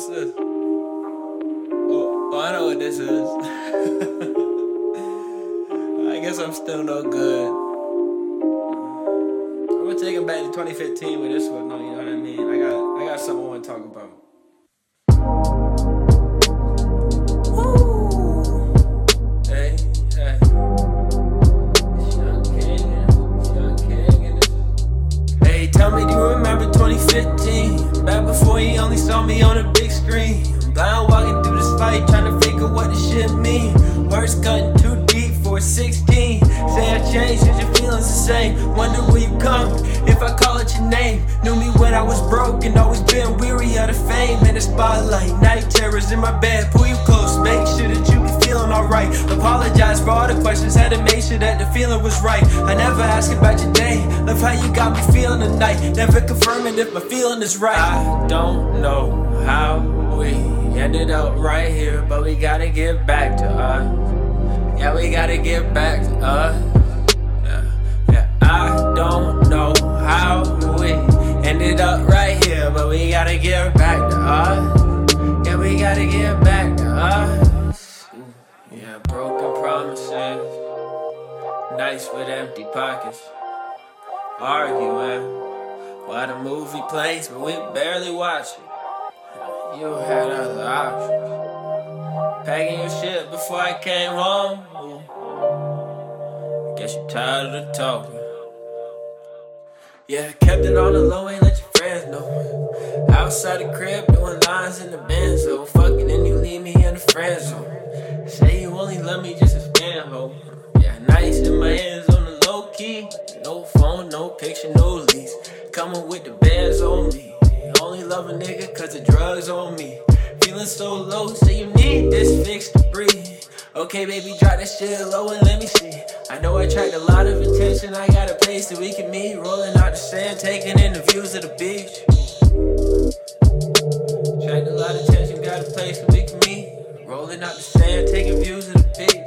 What's this? Oh, oh I know what this is. I guess I'm still no good. I'm gonna take him back to 2015 with this one, though. You know what I mean? I got, I got something 15. Back before he only saw me on the big screen. I'm blind walking through this fight, trying to figure what this shit mean. Words cutting too deep for 16. Say I changed, is your feelings the same? Wonder where you come if I call it your name. Knew me when I was broken, always been weary of the fame and the spotlight. Night terrors in my bed, pull you close. Apologize for all the questions, had to make sure that the feeling was right. I never ask about your day, love how you got me feeling tonight. Never confirming if my feeling is right. I don't know how we ended up right here, but we gotta get back to us. Yeah, we gotta get back to us. Yeah, yeah. I don't know how we ended up right here, but we gotta get back to us. Yeah, we gotta get back to us. Broken promises, nights with empty pockets, arguing while the movie plays, but we barely watch it. You had other options. Packing your shit before I came home. Guess you're tired of the talking. Yeah, kept it on the low, ain't let your friends know. Outside the crib, doing lines in the benzo. Fucking and you leave me in the friend zone. Say you only love me just as fan ho. Yeah, nice in my hands on the low key. No phone, no picture, no lease. Coming with the bands on me. Only love a nigga cause the drugs on me. Feeling so low, so you need this fix to breathe. Okay, baby, drop that shit low and let me see. I know I attract a lot of attention. I got a place that we can meet. Rolling out the sand, taking in the views of the beach. Rolling out the sand, taking views of the beach.